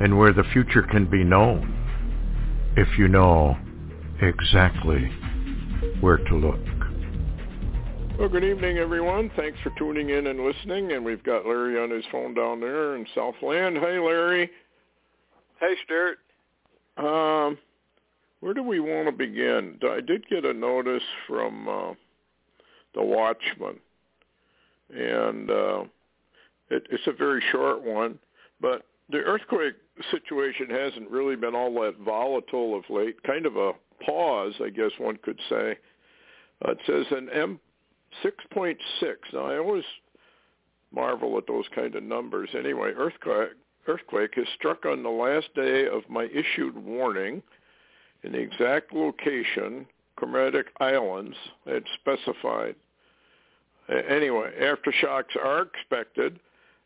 and where the future can be known if you know exactly where to look. Well, good evening, everyone. Thanks for tuning in and listening. And we've got Larry on his phone down there in Southland. Hey, Larry. Hey, Stewart. Um, where do we want to begin? I did get a notice from uh, the Watchman, and uh, it, it's a very short one, but the earthquake situation hasn't really been all that volatile of late. Kind of a pause, I guess one could say. Uh, it says an M6.6. Now, I always marvel at those kind of numbers. Anyway, earthquake earthquake has struck on the last day of my issued warning in the exact location, Kermadec Islands, had specified. Anyway, aftershocks are expected,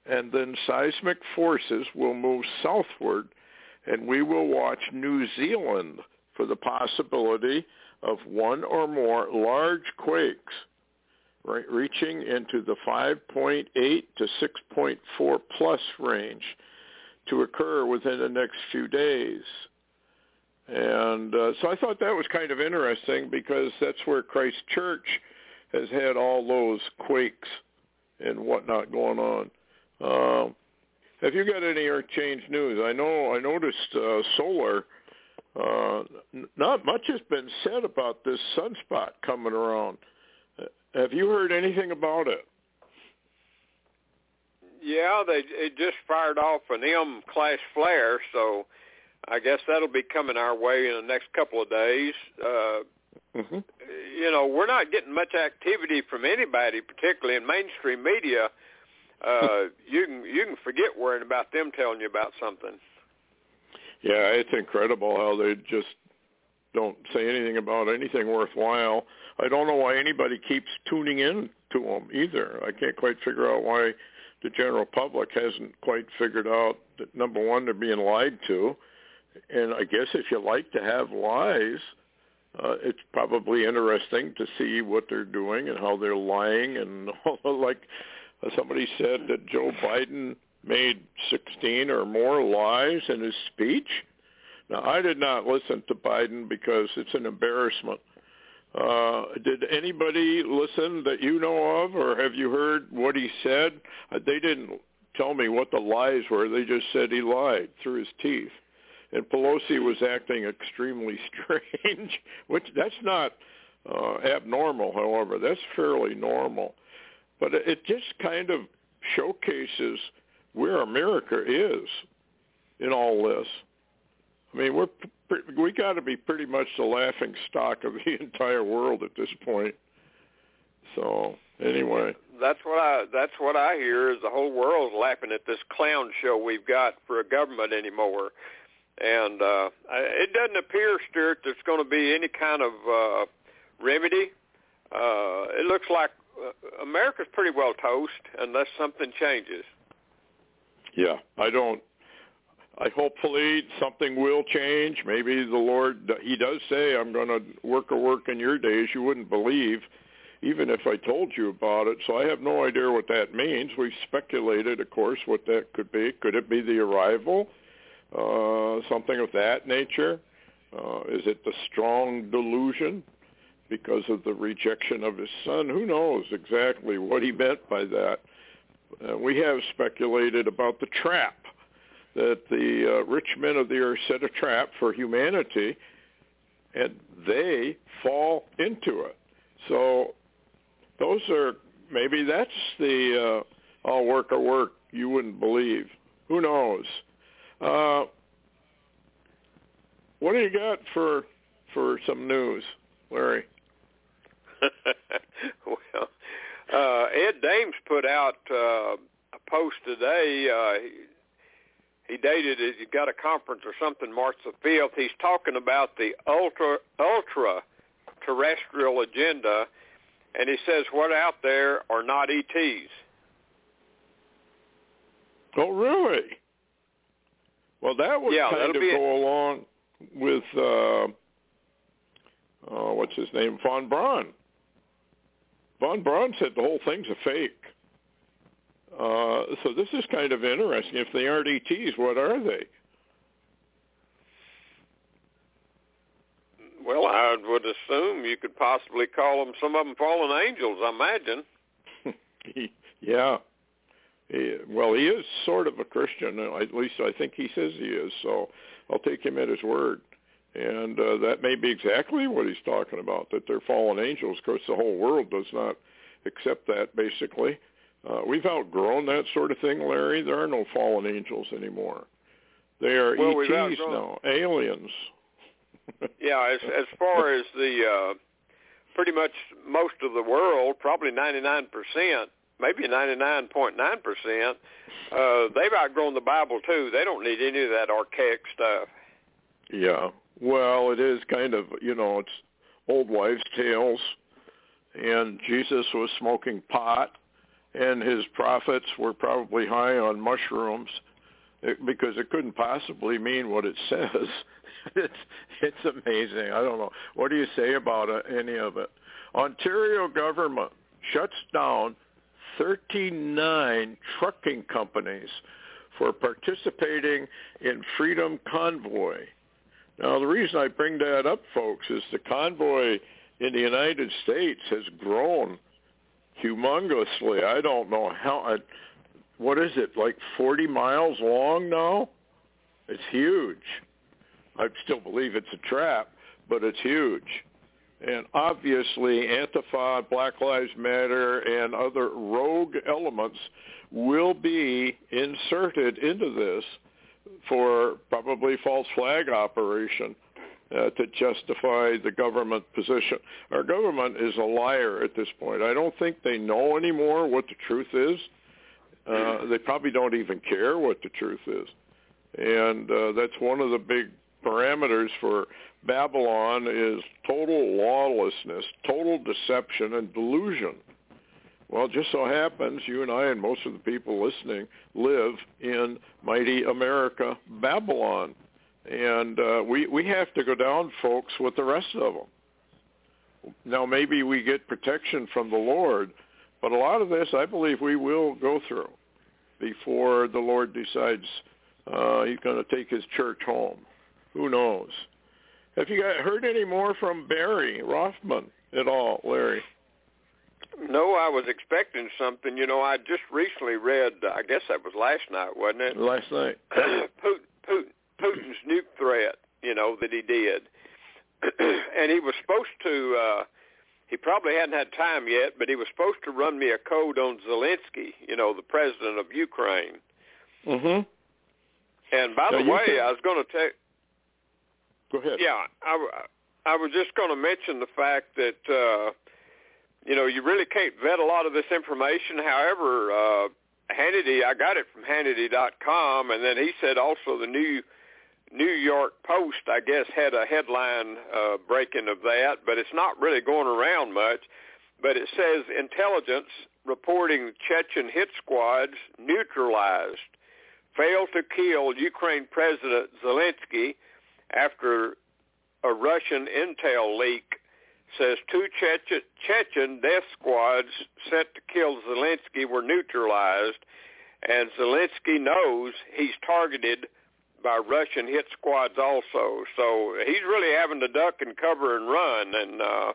and then seismic forces will move southward, and we will watch New Zealand for the possibility of one or more large quakes right, reaching into the 5.8 to 6.4 plus range to occur within the next few days. And uh, so I thought that was kind of interesting because that's where Christchurch has had all those quakes and whatnot going on. Uh, have you got any earth change news? I know I noticed uh, solar. Uh, not much has been said about this sunspot coming around. Have you heard anything about it? Yeah, they it just fired off an M class flare, so I guess that'll be coming our way in the next couple of days. Uh, mm-hmm. You know, we're not getting much activity from anybody, particularly in mainstream media. Uh, you can you can forget worrying about them telling you about something. Yeah, it's incredible how they just don't say anything about anything worthwhile. I don't know why anybody keeps tuning in to them either. I can't quite figure out why the general public hasn't quite figured out that number one they're being lied to, and I guess if you like to have lies, uh, it's probably interesting to see what they're doing and how they're lying and all like somebody said that Joe Biden made 16 or more lies in his speech. Now I did not listen to Biden because it's an embarrassment uh, did anybody listen that you know of, or have you heard what he said? Uh, they didn't tell me what the lies were. They just said he lied through his teeth. And Pelosi was acting extremely strange, which that's not uh, abnormal, however. That's fairly normal. But it just kind of showcases where America is in all this. I mean, we're we got to be pretty much the laughing stock of the entire world at this point. So anyway, that's what I that's what I hear is the whole world's laughing at this clown show we've got for a government anymore, and uh, it doesn't appear, Stewart, there's going to be any kind of uh, remedy. Uh, it looks like America's pretty well toast unless something changes. Yeah, I don't I hopefully something will change. Maybe the Lord, he does say, I'm going to work a work in your days you wouldn't believe, even if I told you about it. So I have no idea what that means. We've speculated, of course, what that could be. Could it be the arrival? Uh, something of that nature? Uh, is it the strong delusion because of the rejection of his son? Who knows exactly what he meant by that? Uh, we have speculated about the trap that the uh, rich men of the earth set a trap for humanity, and they fall into it. So those are maybe that's the uh, all work or work you wouldn't believe. Who knows? Uh, what do you got for for some news, Larry? well, uh, Ed Dames put out uh, a post today. Uh, he dated it. He got a conference or something March the fifth. He's talking about the ultra ultra terrestrial agenda, and he says what out there are not ETs. Oh, really? Well, that would yeah, kind of go along with uh, uh, what's his name, von Braun. Von Braun said the whole thing's a fake. Uh, so this is kind of interesting. If they aren't ETs, what are they? Well, I would assume you could possibly call them some of them fallen angels. I imagine. yeah. He, well, he is sort of a Christian. At least I think he says he is. So I'll take him at his word. And uh, that may be exactly what he's talking about, that they're fallen angels. Of course, the whole world does not accept that, basically. Uh, we've outgrown that sort of thing, Larry. There are no fallen angels anymore. They are well, ETs now, aliens. yeah, as as far as the uh, pretty much most of the world, probably 99%, maybe 99.9%, uh, they've outgrown the Bible too. They don't need any of that archaic stuff. Yeah. Well, it is kind of, you know, it's old wives' tales. And Jesus was smoking pot, and his prophets were probably high on mushrooms because it couldn't possibly mean what it says. it's it's amazing. I don't know. What do you say about uh, any of it? Ontario government shuts down 39 trucking companies for participating in Freedom Convoy. Now, the reason I bring that up, folks, is the convoy in the United States has grown humongously. I don't know how. Uh, what is it? Like 40 miles long now? It's huge. I still believe it's a trap, but it's huge. And obviously, Antifa, Black Lives Matter, and other rogue elements will be inserted into this for probably false flag operation uh, to justify the government position. Our government is a liar at this point. I don't think they know anymore what the truth is. Uh, they probably don't even care what the truth is. And uh, that's one of the big parameters for Babylon is total lawlessness, total deception, and delusion. Well, it just so happens you and I and most of the people listening live in mighty America, Babylon. And uh, we, we have to go down, folks, with the rest of them. Now, maybe we get protection from the Lord, but a lot of this I believe we will go through before the Lord decides uh, he's going to take his church home. Who knows? Have you got, heard any more from Barry Rothman at all, Larry? No, I was expecting something. You know, I just recently read. I guess that was last night, wasn't it? Last night. Putin, Putin, Putin's nuke threat. You know that he did, and he was supposed to. uh He probably hadn't had time yet, but he was supposed to run me a code on Zelensky. You know, the president of Ukraine. Mhm. And by now the way, can... I was going to take. Go ahead. Yeah, I, I was just going to mention the fact that. uh you know, you really can't vet a lot of this information. However, uh, Hannity, I got it from Hannity.com, and then he said also the new New York Post, I guess, had a headline uh, breaking of that, but it's not really going around much. But it says intelligence reporting Chechen hit squads neutralized failed to kill Ukraine President Zelensky after a Russian intel leak says two Chechen, Chechen death squads sent to kill Zelensky were neutralized, and Zelensky knows he's targeted by Russian hit squads also. So he's really having to duck and cover and run, and uh,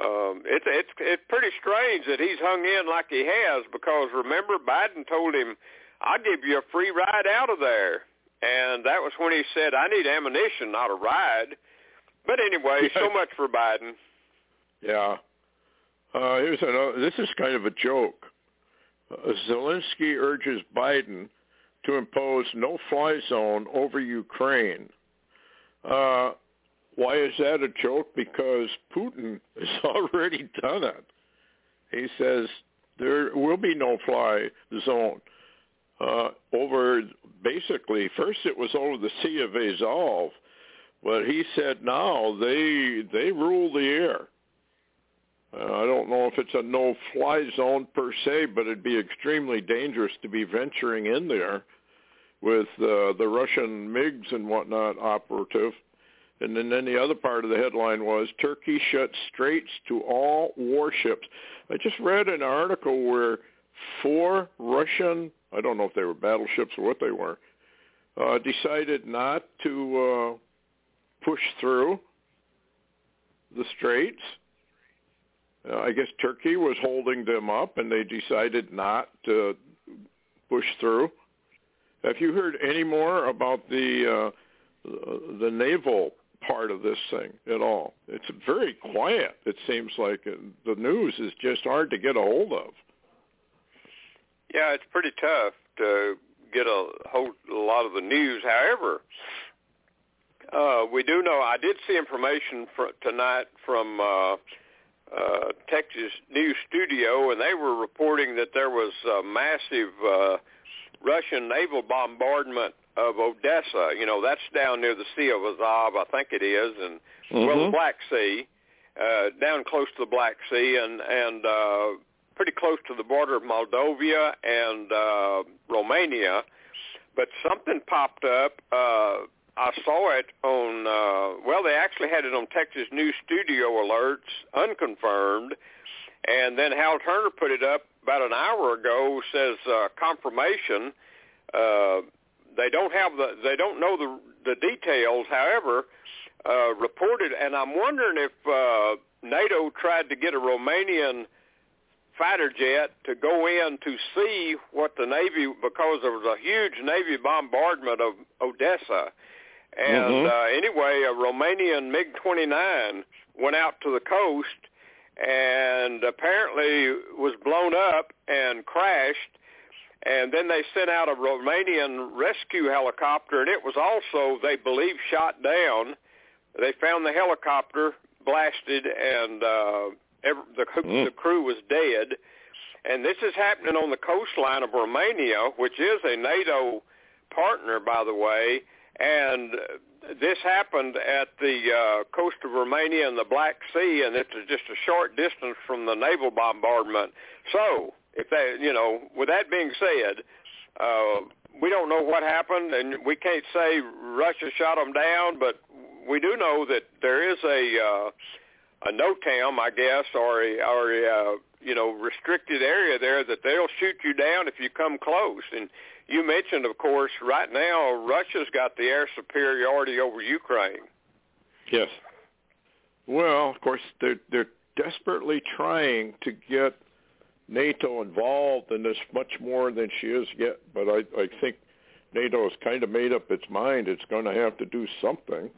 um, it's it's it's pretty strange that he's hung in like he has because remember Biden told him, "I'll give you a free ride out of there," and that was when he said, "I need ammunition, not a ride." But anyway, so much for Biden. Yeah. Uh, here's another. This is kind of a joke. Uh, Zelensky urges Biden to impose no-fly zone over Ukraine. Uh, why is that a joke? Because Putin has already done it. He says there will be no-fly zone. uh, over basically first it was over the Sea of Azov, but he said now they they rule the air. Uh, I don't know if it's a no-fly zone per se, but it'd be extremely dangerous to be venturing in there with uh, the Russian MiGs and whatnot operative. And then, then the other part of the headline was Turkey shuts straits to all warships. I just read an article where four Russian, I don't know if they were battleships or what they were, uh, decided not to uh, push through the straits. Uh, I guess Turkey was holding them up, and they decided not to push through. Have you heard any more about the uh, the naval part of this thing at all? It's very quiet. It seems like the news is just hard to get a hold of. Yeah, it's pretty tough to get a hold a lot of the news. However, uh, we do know. I did see information for, tonight from uh, uh, Texas News Studio, and they were reporting that there was a massive uh, Russian naval bombardment of Odessa. You know, that's down near the Sea of Azov, I think it is, and mm-hmm. well, the Black Sea, uh, down close to the Black Sea, and and uh, pretty close to the border of Moldova and uh, Romania. But something popped up. Uh, I saw it on. Uh, well, they actually had it on Texas News Studio alerts, unconfirmed, and then Hal Turner put it up about an hour ago. Says uh, confirmation. Uh, they don't have the. They don't know the the details. However, uh, reported, and I'm wondering if uh, NATO tried to get a Romanian fighter jet to go in to see what the Navy, because there was a huge Navy bombardment of Odessa and mm-hmm. uh, anyway, a Romanian MiG-29 went out to the coast and apparently was blown up and crashed. And then they sent out a Romanian rescue helicopter, and it was also, they believe, shot down. They found the helicopter blasted, and uh, every, the, mm. the crew was dead. And this is happening on the coastline of Romania, which is a NATO partner, by the way and this happened at the uh, coast of Romania and the Black Sea, and it's just a short distance from the naval bombardment. So, if that, you know, with that being said, uh, we don't know what happened, and we can't say Russia shot them down, but we do know that there is a uh, a NOTAM, I guess, or a, or a uh, you know restricted area there that they'll shoot you down if you come close, and you mentioned, of course, right now Russia's got the air superiority over Ukraine. Yes. Well, of course, they're they're desperately trying to get NATO involved in this much more than she is yet. But I I think NATO has kind of made up its mind it's going to have to do something,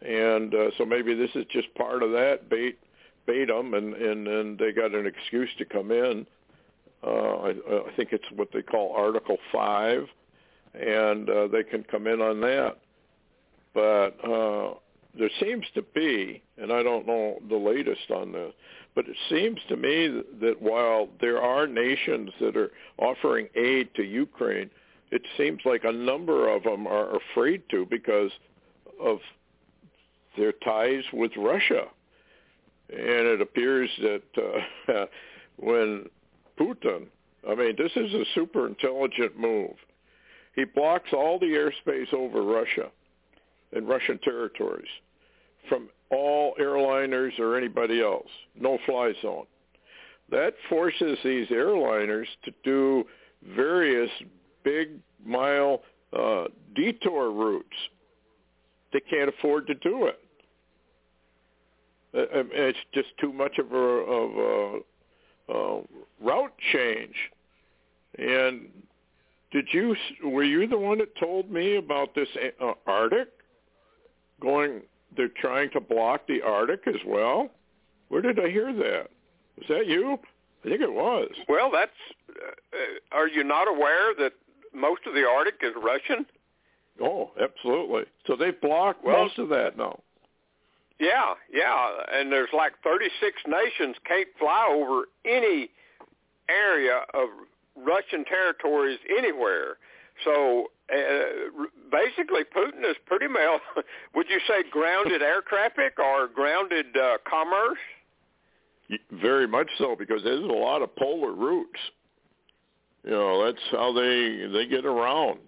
and uh, so maybe this is just part of that bait bait them, and and and they got an excuse to come in. Uh, I, I think it's what they call Article 5, and uh, they can come in on that. But uh, there seems to be, and I don't know the latest on this, but it seems to me that, that while there are nations that are offering aid to Ukraine, it seems like a number of them are afraid to because of their ties with Russia. And it appears that uh, when Putin. I mean, this is a super intelligent move. He blocks all the airspace over Russia and Russian territories from all airliners or anybody else. No fly zone. That forces these airliners to do various big mile uh, detour routes. They can't afford to do it. It's just too much of a, of a uh, route change. And did you were you the one that told me about this uh, Arctic going? They're trying to block the Arctic as well. Where did I hear that? Was that you? I think it was. Well, that's. Uh, are you not aware that most of the Arctic is Russian? Oh, absolutely. So they've blocked well, most of that now. Yeah, yeah, and there's like 36 nations can't fly over any area of Russian territories anywhere. So uh, basically, Putin is pretty well, would you say, grounded air traffic or grounded uh, commerce? Very much so, because there's a lot of polar routes. You know, that's how they they get around.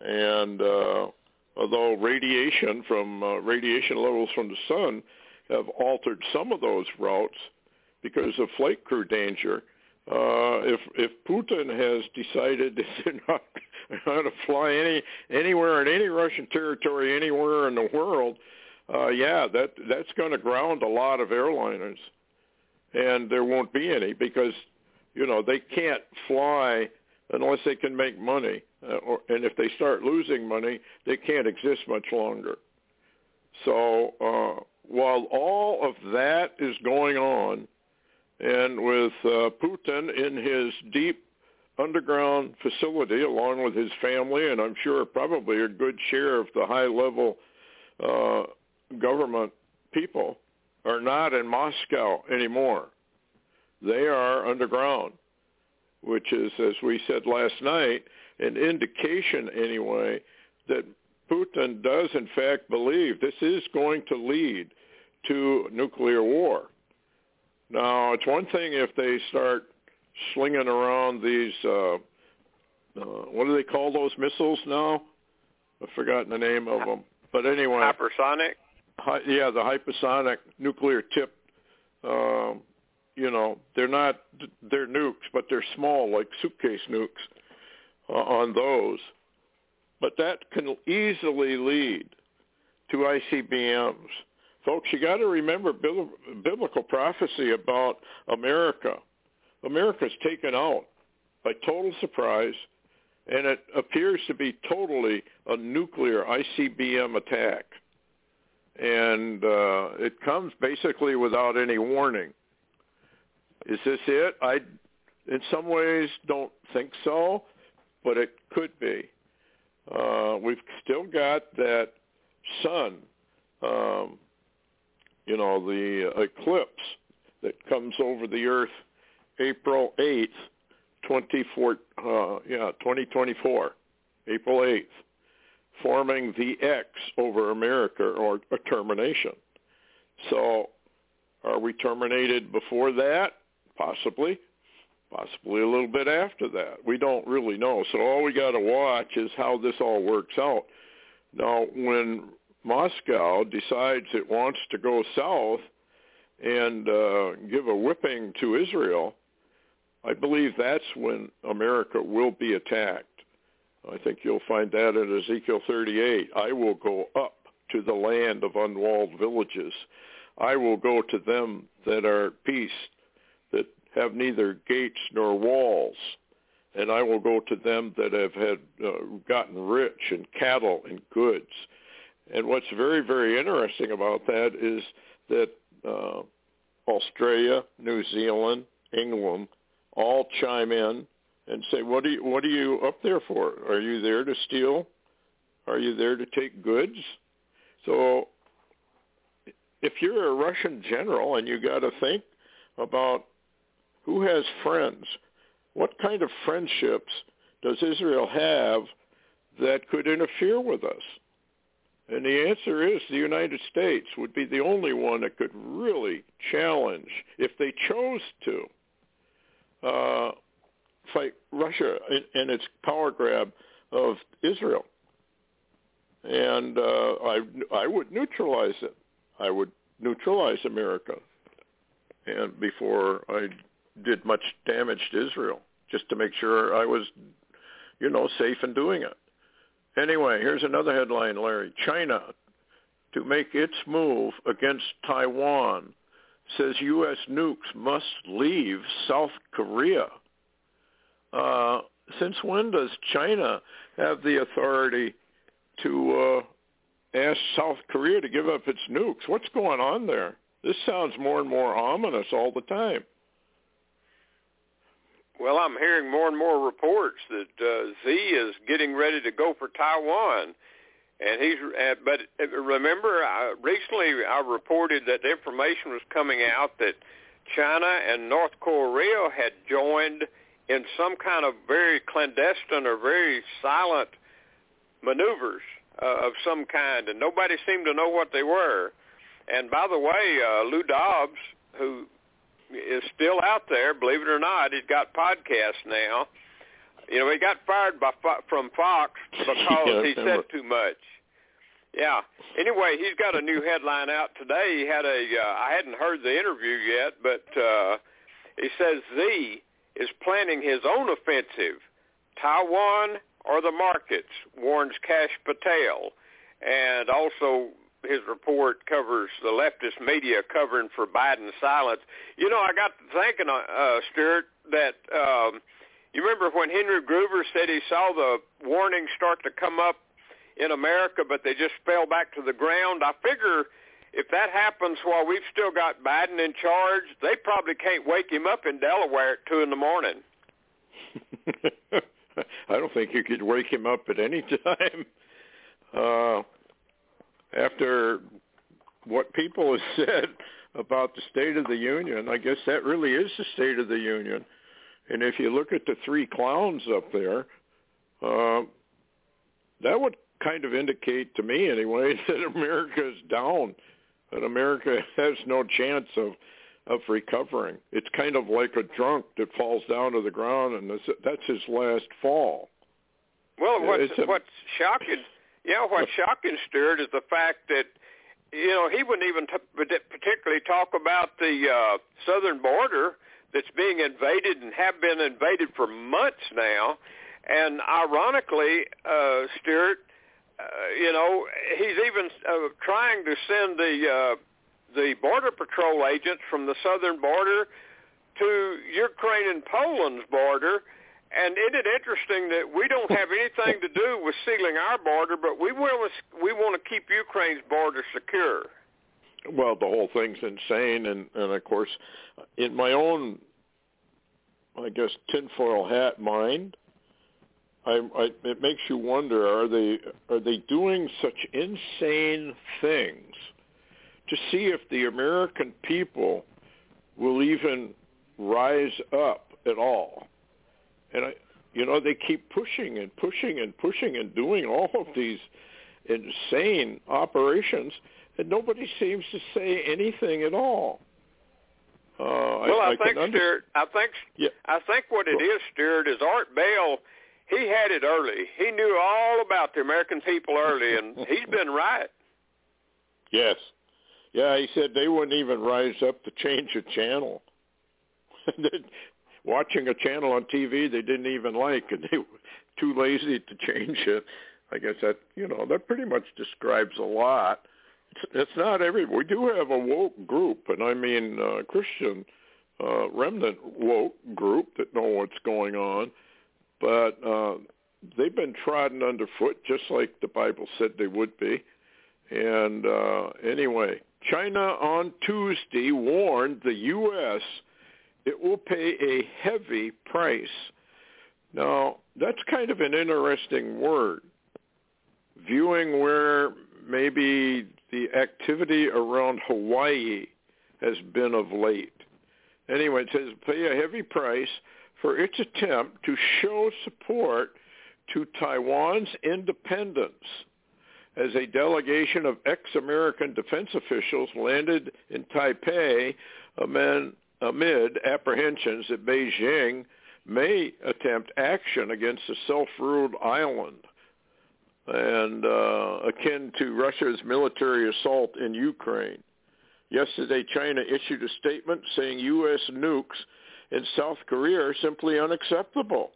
And uh, although radiation from uh, radiation levels from the sun have altered some of those routes because of flight crew danger, uh, if if Putin has decided that they're not going to fly any anywhere in any Russian territory anywhere in the world, uh, yeah, that that's going to ground a lot of airliners, and there won't be any because you know they can't fly unless they can make money, uh, or, and if they start losing money, they can't exist much longer. So uh, while all of that is going on and with uh, Putin in his deep underground facility along with his family and I'm sure probably a good share of the high level uh, government people are not in Moscow anymore. They are underground, which is, as we said last night, an indication anyway that Putin does in fact believe this is going to lead to nuclear war. Now, it's one thing if they start slinging around these, uh, uh, what do they call those missiles now? I've forgotten the name of them. But anyway. Hypersonic? Hi, yeah, the hypersonic nuclear tip. Um, you know, they're not, they're nukes, but they're small, like suitcase nukes uh, on those. But that can easily lead to ICBMs Folks, you got to remember biblical prophecy about America. America's taken out by total surprise, and it appears to be totally a nuclear ICBM attack. And uh, it comes basically without any warning. Is this it? I, in some ways, don't think so, but it could be. Uh, we've still got that sun um, you know, the eclipse that comes over the Earth April 8th, 24, uh, yeah, 2024, April 8th, forming the X over America or a termination. So are we terminated before that? Possibly. Possibly a little bit after that. We don't really know. So all we got to watch is how this all works out. Now, when Moscow decides it wants to go south and uh, give a whipping to Israel, I believe that's when America will be attacked. I think you'll find that in Ezekiel 38. I will go up to the land of unwalled villages. I will go to them that are at peace, have neither gates nor walls. And I will go to them that have had uh, gotten rich in cattle and goods and what's very, very interesting about that is that uh, Australia, New Zealand, England all chime in and say, "What are you? What are you up there for? Are you there to steal? Are you there to take goods?" So, if you're a Russian general and you got to think about who has friends, what kind of friendships does Israel have that could interfere with us? And the answer is the United States would be the only one that could really challenge, if they chose to, uh, fight Russia and its power grab of Israel. And uh, I, I would neutralize it. I would neutralize America, and before I did much damage to Israel, just to make sure I was, you know, safe in doing it. Anyway, here's another headline, Larry. China, to make its move against Taiwan, says U.S. nukes must leave South Korea. Uh, since when does China have the authority to uh, ask South Korea to give up its nukes? What's going on there? This sounds more and more ominous all the time. Well, I'm hearing more and more reports that uh, Xi is getting ready to go for Taiwan, and he's. Uh, but uh, remember, I, recently I reported that information was coming out that China and North Korea had joined in some kind of very clandestine or very silent maneuvers uh, of some kind, and nobody seemed to know what they were. And by the way, uh, Lou Dobbs, who is still out there, believe it or not, he's got podcasts now. You know, he got fired by from Fox because he said too much. Yeah. Anyway, he's got a new headline out today. He had a uh, I hadn't heard the interview yet, but uh he says Xi is planning his own offensive. Taiwan or the markets, warns Kash Patel. And also his report covers the leftist media covering for Biden's silence. You know, I got to thinking, uh, uh Stewart, that um, you remember when Henry Gruver said he saw the warnings start to come up in America, but they just fell back to the ground. I figure if that happens while we've still got Biden in charge, they probably can't wake him up in Delaware at two in the morning. I don't think you could wake him up at any time. Uh, after what people have said about the State of the Union, I guess that really is the State of the Union. And if you look at the three clowns up there, uh, that would kind of indicate to me anyway that America is down, that America has no chance of of recovering. It's kind of like a drunk that falls down to the ground, and that's, his last fall. Well, what's a, what's shocking, know, what's shocking, Stewart, is the fact that you know he wouldn't even t- particularly talk about the uh, southern border that's being invaded and have been invaded for months now. And ironically, uh, Stewart, uh, you know, he's even uh, trying to send the uh, the border patrol agents from the southern border to Ukraine and Poland's border. And isn't it interesting that we don't have anything to do with sealing our border, but we to, we want to keep Ukraine's border secure? Well, the whole thing's insane, and and of course, in my own, I guess, tinfoil hat mind, I, I, it makes you wonder: are they are they doing such insane things to see if the American people will even rise up at all? And I, you know, they keep pushing and pushing and pushing and doing all of these insane operations, and nobody seems to say anything at all. Uh, well, I, I think under- Stewart. I think yeah. I think what it is, Stewart, is Art Bell he had it early. He knew all about the American people early, and he's been right. Yes. Yeah, he said they wouldn't even rise up to change a channel. Watching a channel on TV they didn't even like, and they were too lazy to change it. I guess that you know that pretty much describes a lot. It's, it's not every. We do have a woke group, and I mean uh, Christian uh, remnant woke group that know what's going on but uh, they've been trodden underfoot just like the Bible said they would be. And uh, anyway, China on Tuesday warned the U.S. it will pay a heavy price. Now, that's kind of an interesting word, viewing where maybe the activity around Hawaii has been of late. Anyway, it says pay a heavy price for its attempt to show support to Taiwan's independence as a delegation of ex-American defense officials landed in Taipei amid, amid apprehensions that Beijing may attempt action against the self-ruled island and uh, akin to Russia's military assault in Ukraine. Yesterday, China issued a statement saying U.S. nukes in South Korea are simply unacceptable.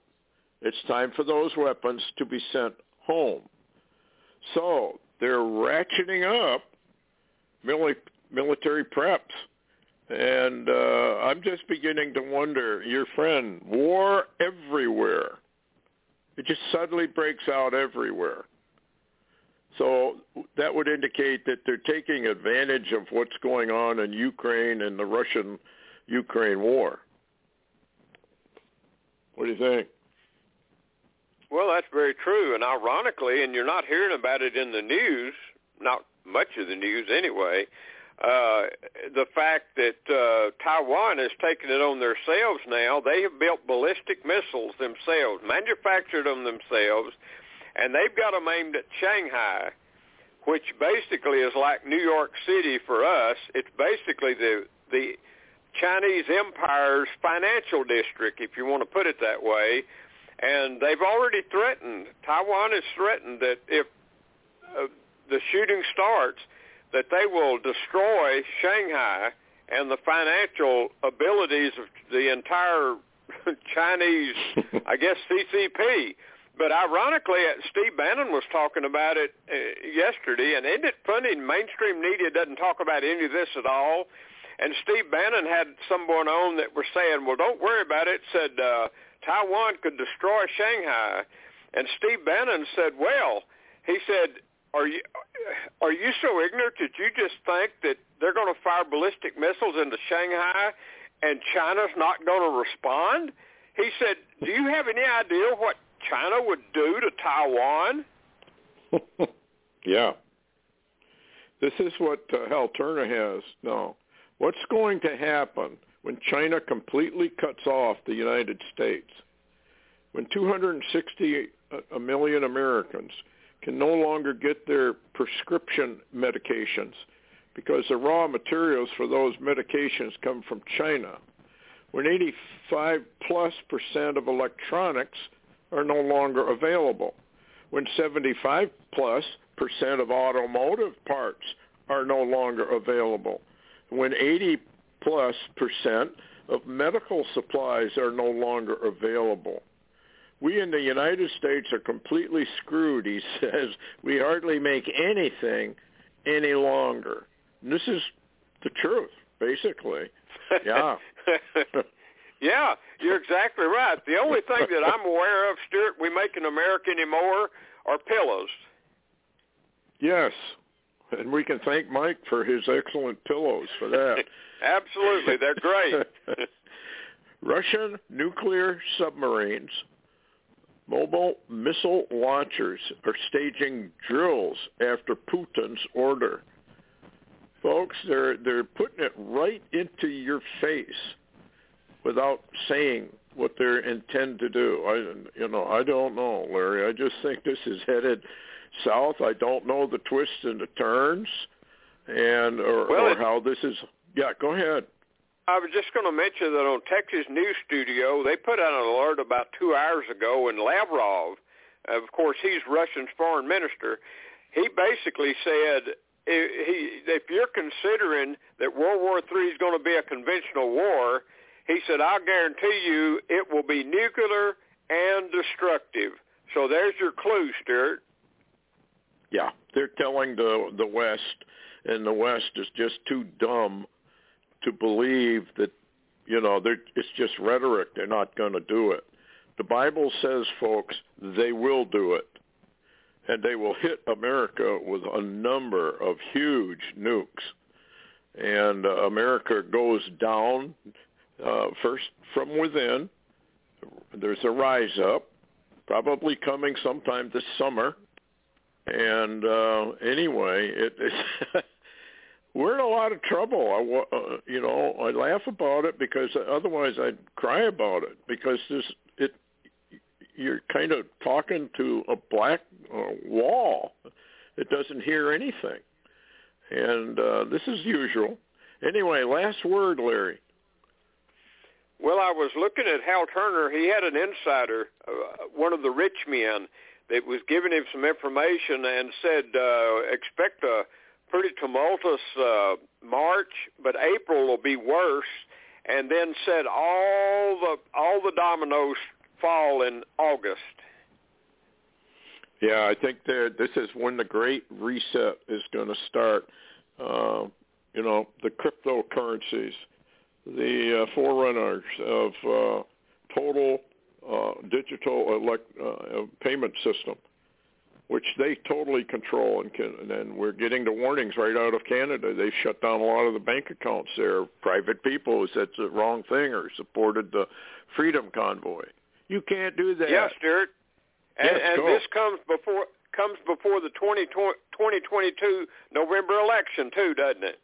It's time for those weapons to be sent home. So they're ratcheting up military preps. And uh, I'm just beginning to wonder, your friend, war everywhere. It just suddenly breaks out everywhere. So that would indicate that they're taking advantage of what's going on in Ukraine and the Russian-Ukraine war. What do you think? Well, that's very true, and ironically, and you're not hearing about it in the news, not much of the news anyway. Uh, the fact that uh, Taiwan has taken it on themselves now. They have built ballistic missiles themselves, manufactured them themselves, and they've got them aimed at Shanghai, which basically is like New York City for us. It's basically the the Chinese Empire's financial district, if you want to put it that way. And they've already threatened, Taiwan has threatened that if uh, the shooting starts, that they will destroy Shanghai and the financial abilities of the entire Chinese, I guess, CCP. But ironically, uh, Steve Bannon was talking about it uh, yesterday, and isn't it funny? Mainstream media doesn't talk about any of this at all. And Steve Bannon had someone on that were saying, "Well, don't worry about it." Said uh, Taiwan could destroy Shanghai, and Steve Bannon said, "Well," he said, "Are you are you so ignorant that you just think that they're going to fire ballistic missiles into Shanghai and China's not going to respond?" He said, "Do you have any idea what China would do to Taiwan?" yeah. This is what uh, Hal Turner has. No. What's going to happen when China completely cuts off the United States? When 260 a million Americans can no longer get their prescription medications because the raw materials for those medications come from China. When 85 plus percent of electronics are no longer available. When 75 plus percent of automotive parts are no longer available. When 80 plus percent of medical supplies are no longer available we in the United States are completely screwed, he says. We hardly make anything any longer. And this is the truth, basically. Yeah. yeah, you're exactly right. The only thing that I'm aware of, Stewart, we make in America anymore are pillows. Yes. And we can thank Mike for his excellent pillows for that. Absolutely. They're great. Russian nuclear submarines Mobile missile launchers are staging drills after Putin's order. Folks, they're they're putting it right into your face without saying what they intend to do. I you know, I don't know, Larry. I just think this is headed south. I don't know the twists and the turns and or, well, or how this is Yeah, go ahead. I was just going to mention that on Texas News Studio, they put out an alert about two hours ago, and Lavrov, of course, he's Russia's foreign minister. He basically said, he, if you're considering that World War III is going to be a conventional war, he said, I'll guarantee you it will be nuclear and destructive. So there's your clue, Stewart. Yeah, they're telling the the West, and the West is just too dumb to believe that you know it's just rhetoric. They're not going to do it. The Bible says, folks, they will do it, and they will hit America with a number of huge nukes, and uh, America goes down uh, first from within. There's a rise up, probably coming sometime this summer. And uh, anyway, it, it is we're in a lot of trouble. I, uh, you know, I laugh about it because otherwise I'd cry about it because this it you're kind of talking to a black uh, wall. It doesn't hear anything, and uh, this is usual. Anyway, last word, Larry. Well, I was looking at Hal Turner. He had an insider, uh, one of the rich men, that was giving him some information and said, uh, expect a pretty tumultuous uh, March, but April will be worse. And then said all the all the dominoes fall in August. Yeah, I think that this is when the great reset is going to start. Uh, you know, the cryptocurrencies, the uh, forerunners of uh, total uh, digital elect, uh, payment system which they totally control and can and we're getting the warnings right out of Canada. They've shut down a lot of the bank accounts there. Private people who said the wrong thing or supported the Freedom Convoy. You can't do that. Yes, Stewart. And, yes, and go. this comes before comes before the 20, 2022 November election too, doesn't it?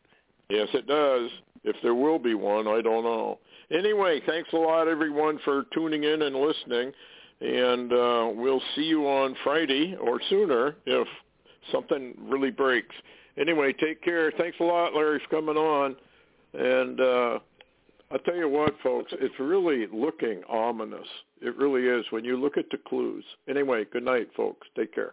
Yes, it does. If there will be one, I don't know. Anyway, thanks a lot, everyone, for tuning in and listening. And uh, we'll see you on Friday or sooner if something really breaks. Anyway, take care. Thanks a lot, Larry, for coming on. And uh, I'll tell you what, folks, it's really looking ominous. It really is when you look at the clues. Anyway, good night, folks. Take care.